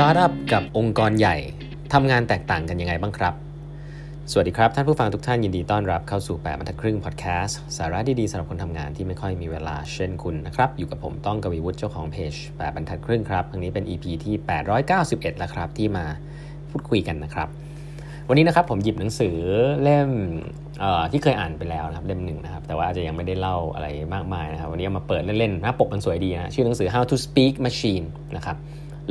ตาร์ทอัพกับองค์กรใหญ่ทำงานแตกต่างกันยังไงบ้างครับ สวัสดีครับ ท่านผู้ฟังทุกท่านยินดีต้อนรับเข้าสู่8บรรทัดครึ่งพอดแคสต์สาระดีๆสำหรับคนทำงานที่ไม่ค่อยมีเวลาเช่นคุณนะครับ อยู่กับผมต้องกวีวุฒิเจ้าของเพจ8บรรทัดครึ่งครับครั้งนี้เป็น EP ที่ 891 แล้วครับที่มาพูดคุยกันนะครับ วันนี้นะครับผมหยิบหนังสือเล่มที่เคยอ่านไปแล้วนะครับเล่มหนึ่งนะครับแต่ว่าอาจจะยังไม่ได้เล่าอะไรมากมายนะครับวันนี้เอามาเปิดเล่นๆหน้าปกมันสวยดีนะชื่อหนังสือ How to Speak Machine นะครับ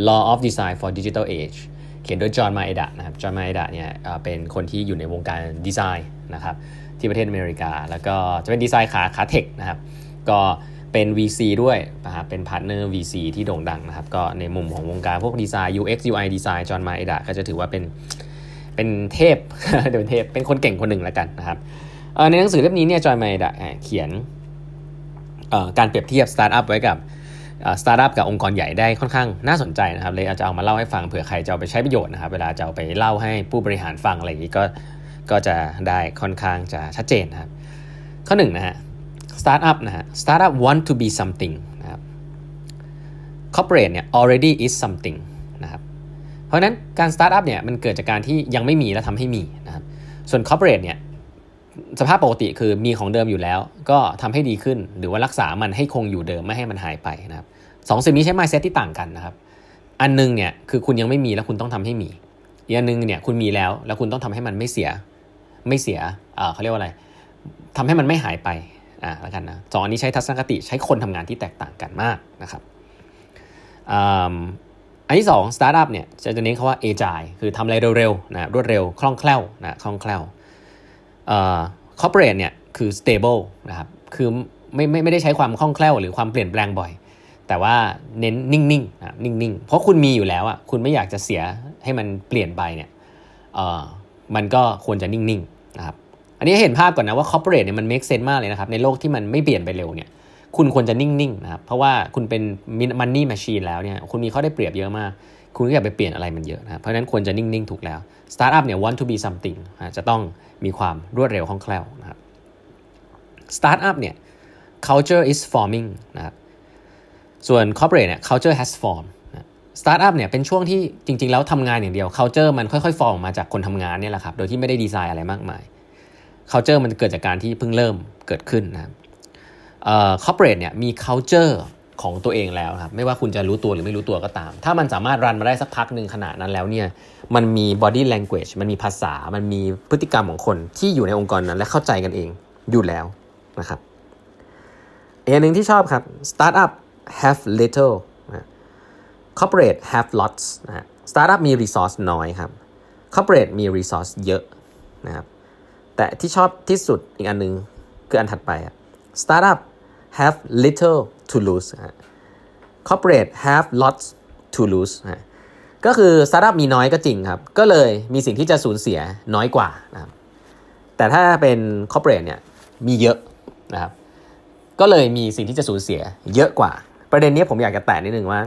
Law of Design for Digital Age เขียนโดยจอห์นมาเอดะนะครับจอห์นมาเอดะเนี่ยเป็นคนที่อยู่ในวงการดีไซน์นะครับที่ประเทศอเมริกา แล้วก็จะเป็นดีไซน์ขาขา tech นะครับก็เป็น VC ด้วยนะครับเป็น partner VC ที่โด่งดังนะครับก็ในมุมของวงการพวกดีไซน์ UX UI ดีไซน์จอห์นมาเอดะก็จะถือว่าเป็นเป็นเทพเดี๋ยวเป็นเทพเป็นคนเก่งคนหนึ่งแล้วกันนะครับในหนังสือเล่มนี้เนี่ยจอห์นมาเอดะเขียนการเปรียบเทียบสตาร์ทอัพไว้กับ สตาร์ทอัพกับองค์กรใหญ่ได้ค่อนข้างน่าสนใจนะครับเลยอาจจะเอามาเล่าให้ฟังเผื่อใครจะเอาไปใช้ประโยชน์นะครับเวลาจะเอาไปเล่าให้ผู้บริหารฟังอะไรอย่างนี้ก็ก็จะได้ค่อนข้างจะชัดเจนนะครับ ข้อหนึ่งนะฮะสตาร์ทอัพนะฮะ startup want to be something นะครับ corporate เนี่ย already is something นะครับเพราะนั้นการสตาร์ทอัพเนี่ยมันเกิดจากการที่ยังไม่มีแล้วทำให้มีนะครับส่วน corporate เนี่ย สภาพปกติคือมีของเดิมอยู่แล้ว ก็ทำให้ดีขึ้นหรือว่ารักษามันให้คงอยู่เดิมไม่ให้มันหายไปนะครับสองสิ่งนี้ใช้ mindset ที่ต่างกันนะครับ อันนึงเนี่ยคือคุณยังไม่มีแล้วคุณต้องทำให้มีอีกอันนึงเนี่ยคุณมีแล้วแล้วคุณต้องทำให้มันไม่เสียไม่เสียเขาเรียกว่าอะไรทำให้มันไม่หายไปอ่าแล้วกันนะสองอันนี้ใช้ทัศนคติใช้คนทำงานที่แตกต่างกันมากนะครับอันที่สองสตาร์ทอัพเนี่ยจะเน้นคำว่า agile คือทำอะไรเร็วๆนะรวดเร็วคล่องแคล่วนะคล่องแคล่ว corporate เนี่ยคือ stable นะครับคือไม่ไม่ไม่ได้ใช้ความคล่องแคล่วหรือความเปลี่ยนแปลงบ่อย แต่ว่าเน้นนิ่งๆนะนิ่งๆ เพราะคุณมีอยู่แล้วอะคุณไม่อยากจะเสียให้มันเปลี่ยนไปเนี่ยเออมันก็ควรจะนิ่งๆนะครับอันนี้เห็นภาพก่อนนะว่า corporate เนี่ยมัน make sense มากเลยนะครับในโลกที่มันไม่เปลี่ยนไปเร็วเนี่ย คุณควรจะนิ่งๆนะครับเพราะว่าคุณเป็น money machine แล้วเนี่ยคุณมีข้อได้เปรียบเยอะมาก คุณก็อย่าไปเปลี่ยนอะไรมันเยอะนะเพราะนั้นควรจะนิ่งๆ ถูกแล้ว startup เนี่ย want to be something จะต้องมีความรวดเร็วคล่องแคล่วนะครับ startup เนี่ย culture is forming นะครับส่วน corporate เนี่ย culture has formed startup เนี่ยเป็นช่วงที่จริง ๆ แล้วทำงานอย่างเดียว culture มันค่อยๆ ฟอร์มมาจากคนทำงานเนี่ยแหละครับ โดยที่ไม่ได้ดีไซน์อะไรมากมาย culture มันเกิดจากการที่เพิ่งเริ่มเกิดขึ้นนะครับ corporate เนี่ยมี culture ของตัวเองแล้วครับไม่ว่าคุณจะรู้ตัวหรือไม่รู้ตัวก็ตาม ถ้ามันสามารถรันมาได้สักพักหนึ่งขนาดนั้นแล้วเนี่ยมันมี body language มันมีภาษา มันมีพฤติกรรมของคนที่อยู่ในองค์กรนั้น และเข้าใจกันเองอยู่แล้วนะครับอีกอันหนึ่งที่ชอบครับ startup have little corporate have lots นะ startup มี resource น้อยครับ corporate มี resource เยอะนะครับแต่ที่ชอบที่สุดอีกอันหนึ่งคืออันถัดไป startup have little to lose corporate have lots to lose ก็คือ startup มีน้อยก็จริงครับ ก็เลยมีสิ่งที่จะสูญเสียน้อยกว่านะครับแต่ถ้าเป็น corporate เนี่ยมีเยอะนะครับก็เลยมีสิ่งที่จะสูญเสียเยอะกว่า ประเด็นนี้ผมอยากจะแตะนิดนึงว่า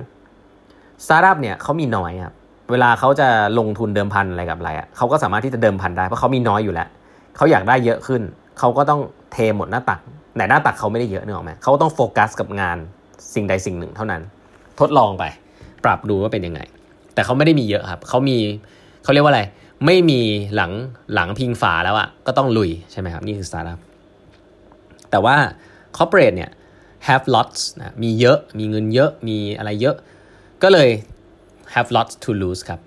สตาร์ทอัพเนี่ยเขามีน้อยครับเวลาเขาจะลงทุนเดิมพันอะไรกับอะไรอะเขาก็สามารถที่จะเดิมพันได้เพราะเขามีน้อยอยู่แล้วเขาอยากได้เยอะขึ้น เขาก็ต้องเทหมดหน้าตัก แต่หน้าตักเขาไม่ได้เยอะนึกออกไหมเขาต้องโฟกัสกับงานสิ่งใดสิ่งหนึ่งเท่านั้น ทดลองไป ปรับดูว่าเป็นยังไง แต่เขาไม่ได้มีเยอะครับเขามีเขาเรียกว่าอะไร ไม่มีหลังหลังพิงฝาแล้วอะ่ะก็ต้องลุยใช่ไหมครับนี่คือสตาร์ทอัพแต่ว่า corporate เนี่ย have lots นะมีเยอะมีเงินเยอะมีอะไรเยอะ ก็เลย have lots to lose ครับ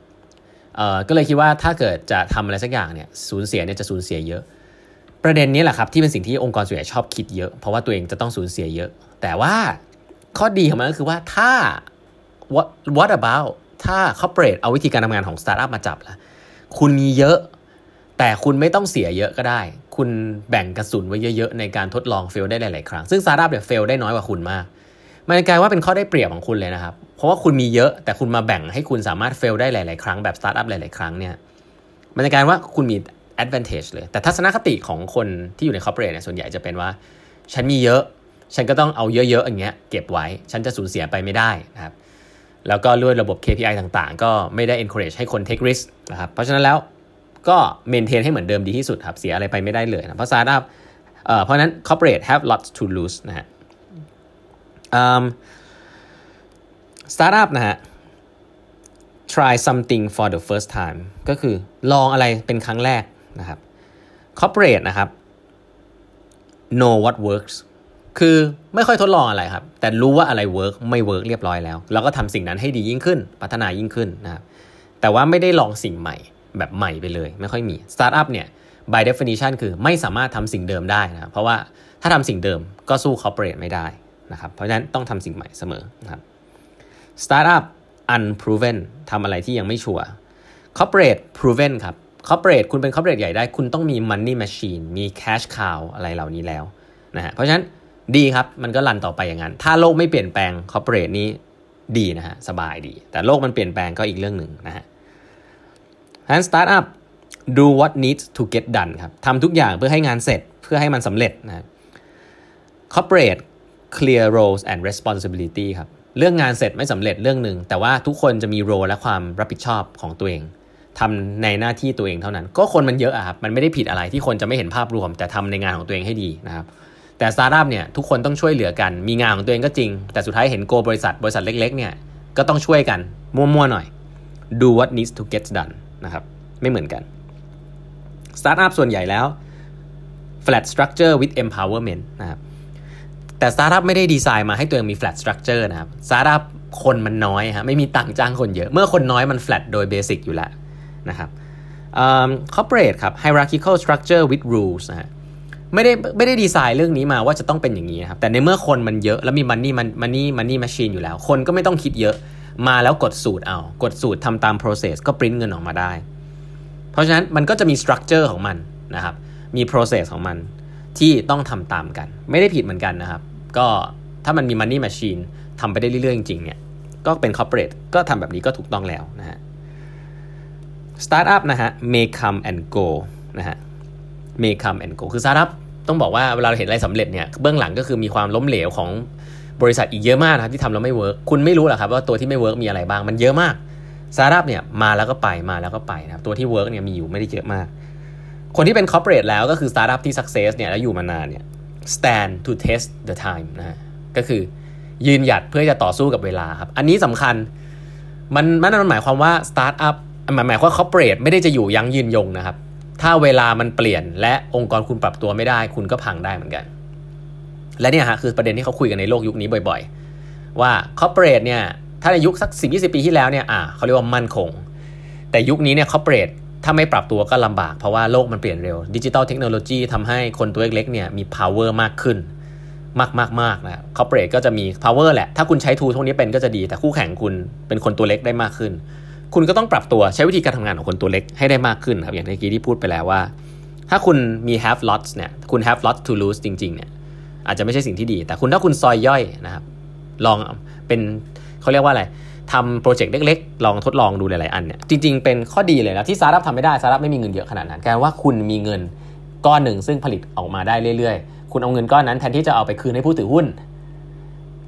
เอ่อก็เลยคิดว่าถ้าเกิดจะทำอะไรสักอย่างเนี่ยสูญเสียเนี่ยจะสูญเสียเยอะ ประเด็นนี้แหละครับที่เป็นสิ่งที่องค์กรส่วนใหญ่ชอบคิดเยอะ เพราะว่าตัวเองจะต้องสูญเสียเยอะ แต่ว่าข้อดีของมันก็คือว่าถ้า what what about ถ้า corporate เอาวิธีการทำงานของ startup มาจับละคุณมีเยอะ แต่คุณไม่ต้องเสียเยอะก็ได้ คุณแบ่งกระสุนไว้เยอะๆ ในการทดลอง fail ได้หลายๆ ครั้ง ซึ่งสตาร์ทอัพเนี่ย fail ได้น้อยกว่าคุณมาก มันกลายว่าเป็นข้อได้เปรียบของคุณเลยนะครับ เพราะว่าคุณมีเยอะแต่คุณมาแบ่งให้คุณสามารถ fail ได้หลาย ๆ ครั้งแบบสตาร์ทอัพหลาย ๆ ครั้งเนี่ย มันกลายว่าคุณมี advantage เลย แต่ทัศนคติของคนที่อยู่ใน corporate เนี่ยส่วนใหญ่จะเป็นว่า ฉันมีเยอะ ฉันก็ต้องเอาเยอะๆอย่างเงี้ยเก็บไว้ ฉันจะสูญเสียไปไม่ได้นะครับ แล้วก็ด้วยระบบ KPI ต่างๆ ก็ไม่ได้ encourage ให้คน take risk นะครับ เพราะฉะนั้นแล้วก็ maintain ให้เหมือนเดิมดีที่สุดครับ เสียอะไรไปไม่ได้เลยนะ เพราะสตาร์ทอัพเพราะนั้น corporate have lots to lose นะฮะสตาร์ทอัพนะฮะ try something for the first time ก็คือลองอะไรเป็นครั้งแรก นะครับ corporate นะครับ know what works คือไม่ค่อยทดลองอะไรครับ แต่รู้ว่าอะไร work ไม่ work เรียบร้อยแล้ว แล้วก็ทำสิ่งนั้นให้ดียิ่งขึ้น พัฒนายิ่งขึ้นนะครับแต่ว่าไม่ได้ลองสิ่งใหม่แบบใหม่ไปเลย ไม่ค่อยมี startup เนี่ย by definition คือไม่สามารถทำสิ่งเดิมได้นะเพราะว่าถ้าทำสิ่งเดิมก็สู้ corporate ไม่ได้นะครับเพราะฉะนั้นต้องทำสิ่งใหม่เสมอนะครับ startup unproven ทำอะไรที่ยังไม่ชัวร์ corporate proven ครับ corporate คุณเป็น corporate ใหญ่ได้ คุณต้องมี money machine มี cash cow อะไรเหล่านี้แล้วนะฮะเพราะฉะนั้นดีครับ มันก็รันต่อไปอย่างนั้น ถ้าโลกไม่เปลี่ยนแปลง corporate นี้ดีนะฮะสบายดี แต่โลกมันเปลี่ยนแปลงก็อีกเรื่องหนึ่งนะฮะฉะนั้น startup do what needs to get done ครับทำทุกอย่างเพื่อให้งานเสร็จเพื่อให้มันสำเร็จนะ corporate clear roles and responsibility ครับ เรื่องงานเสร็จไม่สำเร็จเรื่องหนึ่ง แต่ว่าทุกคนจะมี role และความรับผิดชอบของตัวเอง ทำในหน้าที่ตัวเองเท่านั้น ก็คนมันเยอะอะครับมันไม่ได้ผิดอะไรที่คนจะไม่เห็นภาพรวม แต่ทำในงานของตัวเองให้ดีนะครับแต่สตาร์ทอัพเนี่ยทุกคนต้องช่วยเหลือกันมีงานของตัวเองก็จริง แต่สุดท้ายเห็น goal บริษัทบริษัทเล็ก ๆ เนี่ยก็ต้องช่วยกันมั่วๆหน่อย do what needs to get done นะครับไม่เหมือนกันสตาร์ทอัพส่วนใหญ่แล้ว flat structure with empowerment นะครับแต่สตาร์ทอัพไม่ได้ดีไซน์มาให้ตัวเองมี flat structure นะครับสตาร์ทอัพคนมันน้อยฮะไม่มีตังจ้างคนเยอะ เมื่อคนน้อยมัน flat โดย basic อยู่แล้ว นะครับ corporate ครับ hierarchical structure with rules นะฮะไม่ได้ไม่ได้ดีไซน์เรื่องนี้มาว่าจะต้องเป็นอย่างนี้นะครับแต่ในเมื่อคนมันเยอะแล้วมี money money money machine อยู่แล้ว คนก็ไม่ต้องคิดเยอะมาแล้วกดสูตรเอา กดสูตรทำตาม process ก็ปริ้นเงินออกมาได้ เพราะฉะนั้นมันก็จะมี structure ของมันนะครับ มี process ของมันที่ต้องทำตามกัน ไม่ได้ผิดเหมือนกันนะครับ ก็ถ้ามันมี money machine ทำไปได้เรื่อยๆ จริงๆเนี่ยก็เป็น corporate ก็ทำแบบนี้ก็ถูกต้องแล้วนะฮะ startup นะฮะ may come and go นะฮะ may come and go คือ startup ต้องบอกว่าเวลาเราเห็นอะไรสำเร็จเนี่ยเบื้องหลังก็คือมีความล้มเหลวของบริษัทอีกเยอะมากนะครับที่ทำแล้วไม่เวิร์กคุณไม่รู้หรอกครับว่าตัวที่ไม่เวิร์กมีอะไรบ้างมันเยอะมาก startup เนี่ยมาแล้วก็ไปมาแล้วก็ไปนะครับตัวที่เวิร์กเนี่ยมีอยู่ไม่ได้เยอะมาก คนที่เป็น corporate แล้วก็คือ startup ที่ success เนี่ยแล้วอยู่มานานเนี่ย stand to test the time นะก็คือยืนหยัดเพื่อจะต่อสู้กับเวลาครับ อันนี้สำคัญมันมันหมายความว่า startup หมายหมายความว่า corporate ไม่ได้จะอยู่ยั้งยืนยงนะครับ ถ้าเวลามันเปลี่ยนและองค์กรคุณปรับตัวไม่ได้ คุณก็พังได้เหมือนกัน และเนี่ยฮะคือประเด็นที่เขาคุยกันในโลกยุคนี้บ่อยๆ ว่า corporate เนี่ยถ้าในยุคสักสิบยีปีที่แล้วเนี่ยอ่าเขาเรียกว่ามั่นคง แต่ยุคนี้เนี่ย corporate ถ้าไม่ปรับตัวก็ลำบากเพราะว่าโลกมันเปลี่ยนเร็วดิจิตอลเทคโนโลยีทำให้คนตัวเล็กๆเนี่ยมี power มากขึ้นมากมากมากนะ corporate ก็จะมี power แหละ ถ้าคุณใช้ทูพวกนี้เป็นก็จะดี แต่คู่แข่งคุณเป็นคนตัวเล็กได้มากขึ้น คุณก็ต้องปรับตัวใช้วิธีการทำงานของคนตัวเล็กให้ได้มากขึ้นครับอย่างที่กี้ที่พูดไปแล้วว่า ถ้าคุณมี have lots เนี่ยคุณ have lots to lose จริงๆเนี่ยอาจจะไม่ใช่สิ่งที่ดี แต่คุณถ้าคุณซอยย่อยนะครับลองเป็นเขาเรียกว่าอะไรทำโปรเจกต์เล็กๆ ลองทดลองดูหลายๆ อันเนี่ยจริงๆ เป็นข้อดีเลยนะที่สตาร์ทอัพทำไม่ได้สตาร์ทอัพไม่มีเงินเยอะขนาดนั้นการว่าคุณมีเงินก้อนหนึ่งซึ่งผลิตออกมาได้เรื่อยๆ คุณเอาเงินก้อนนั้นแทนที่จะเอาไปคืนให้ผู้ถือหุ้น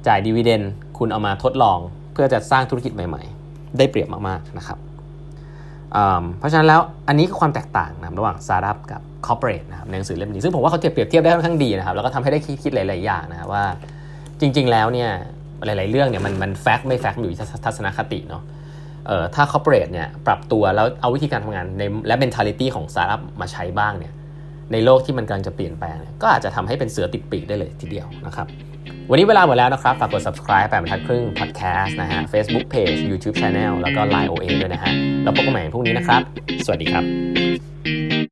จ่าย dividend คุณเอามาทดลองเพื่อจะสร้างธุรกิจใหม่ ได้เปรียบมากๆนะครับเพราะฉะนั้นแล้วอันนี้คือความแตกต่างนะระหว่างสตาร์ทอัพกับcorporate นะครับในหนังสือเล่มนี้ซึ่งผมว่าเขาเปรียบเทียบได้ค่อนข้างดีนะครับแล้วก็ทำให้ได้คิดหลาย ๆ อย่างนะครับว่า จริง ๆ แล้วเนี่ยหลาย ๆ เรื่องเนี่ยมันมัน fact ไม่ fact อยู่ที่ทัศนคติเนาะเอ่อถ้า corporate เนี่ยปรับตัวแล้วเอาวิธีการทำงานในและ mentality ของ startup มาใช้บ้างเนี่ย ในโลกที่มันกำลังจะเปลี่ยนแปลงเนี่ยก็อาจจะทำให้เป็นเสือติดปีกได้เลยทีเดียวนะครับ วันนี้เวลาหมดแล้วนะครับ ฝากกด subscribe แปดบรรทัดครึ่ง podcast นะฮะ Facebook page YouTube channel แล้วก็ Line OA ด้วยนะฮะ แล้วพบกันใหม่พรุ่งนี้นะครับ สวัสดีครับ